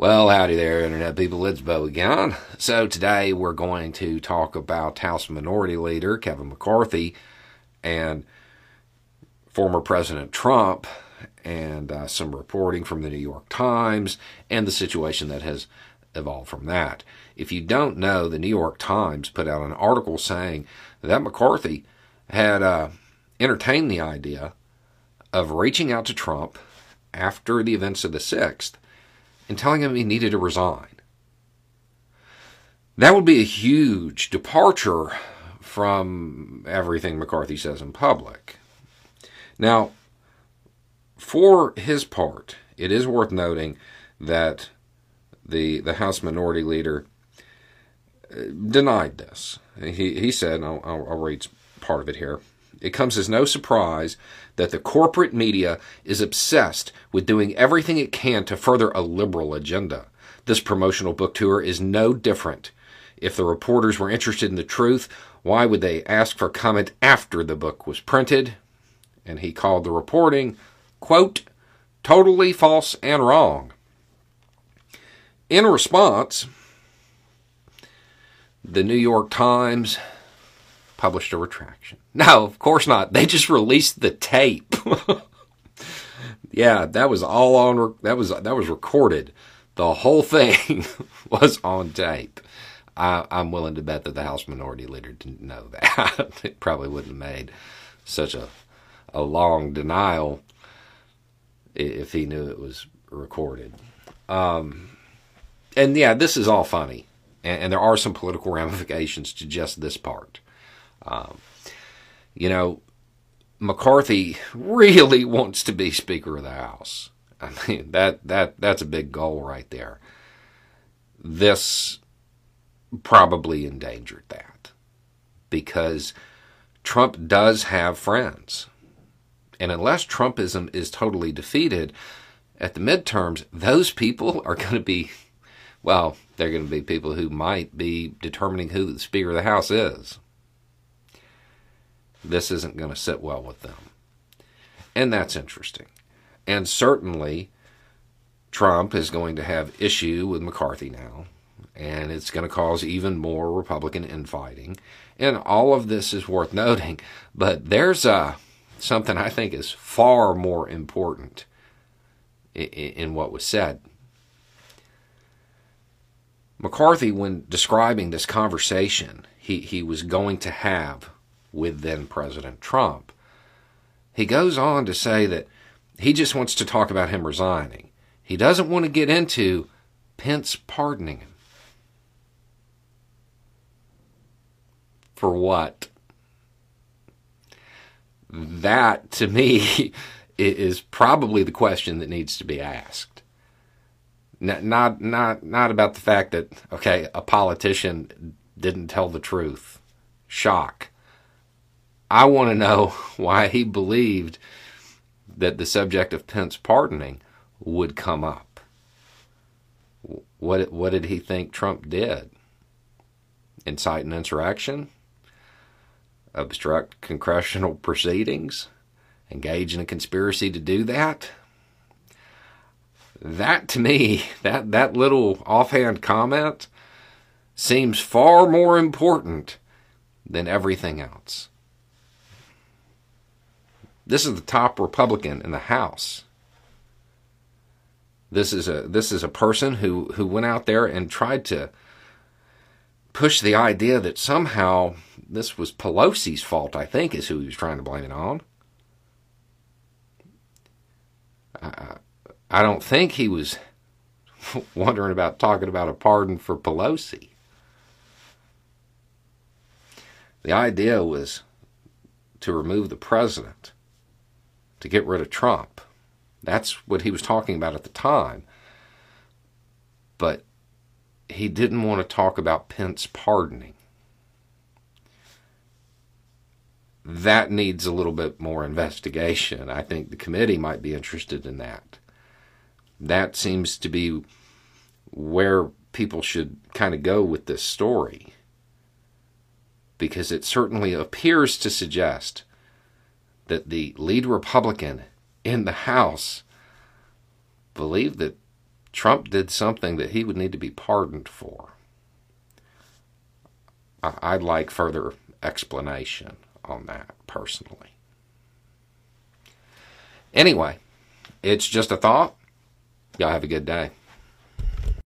Well, howdy there, Internet people. It's Beau again. So, today we're going to talk about House Minority Leader Kevin McCarthy and former President Trump and uh, some reporting from the New York Times and the situation that has evolved from that. If you don't know, the New York Times put out an article saying that McCarthy had uh, entertained the idea of reaching out to Trump after the events of the 6th and telling him he needed to resign. That would be a huge departure from everything McCarthy says in public. Now, for his part, it is worth noting that the the House Minority Leader uh, denied this. He he said, I'll, I'll read part of it here. It comes as no surprise that the corporate media is obsessed with doing everything it can to further a liberal agenda. This promotional book tour is no different. If the reporters were interested in the truth, why would they ask for comment after the book was printed? And he called the reporting, quote, totally false and wrong. In response, the New York Times published a retraction. No, of course not. They just released the tape. yeah, that was all on. That was that was recorded. The whole thing was on tape. I, am willing to bet that the House Minority Leader didn't know that. it probably wouldn't have made such a a long denial if he knew it was recorded. Um, and yeah, this is all funny, and, and, there are some political ramifications to just this part. Um, you know, McCarthy really wants to be Speaker of the House. I mean that that that's a big goal right there. This probably endangered that because Trump does have friends. And unless Trumpism is totally defeated at the midterms, those people are going to be, well, they're going to be people who might be determining who the Speaker of the House is this isn't going to sit well with them. And that's interesting. And certainly, Trump is going to have issue with McCarthy now, and it's going to cause even more Republican infighting. And all of this is worth noting, but there's uh, something I think is far more important in, in what was said. McCarthy, when describing this conversation he, he was going to have with then President Trump. He goes on to say that he just wants to talk about him resigning. He doesn't want to get into Pence pardoning him. For what? That, to me, is probably the question that needs to be asked. Not, not, not, not about the fact that, okay, a politician didn't tell the truth. Shock. I want to know why he believed that the subject of Pence pardoning would come up. What what did he think Trump did? Incite an insurrection? Obstruct congressional proceedings? Engage in a conspiracy to do that? That to me, that, that little offhand comment seems far more important than everything else. This is the top Republican in the House. This is a this is a person who who went out there and tried to push the idea that somehow this was Pelosi's fault. I think is who he was trying to blame it on. I, I don't think he was wondering about talking about a pardon for Pelosi. The idea was to remove the president to get rid of Trump. That's what he was talking about at the time. But he didn't want to talk about Pence pardoning. That needs a little bit more investigation. I think the committee might be interested in that. That seems to be where people should kind of go with this story. Because it certainly appears to suggest that the lead Republican in the House believed that Trump did something that he would need to be pardoned for. I'd like further explanation on that personally. Anyway, it's just a thought. Y'all have a good day.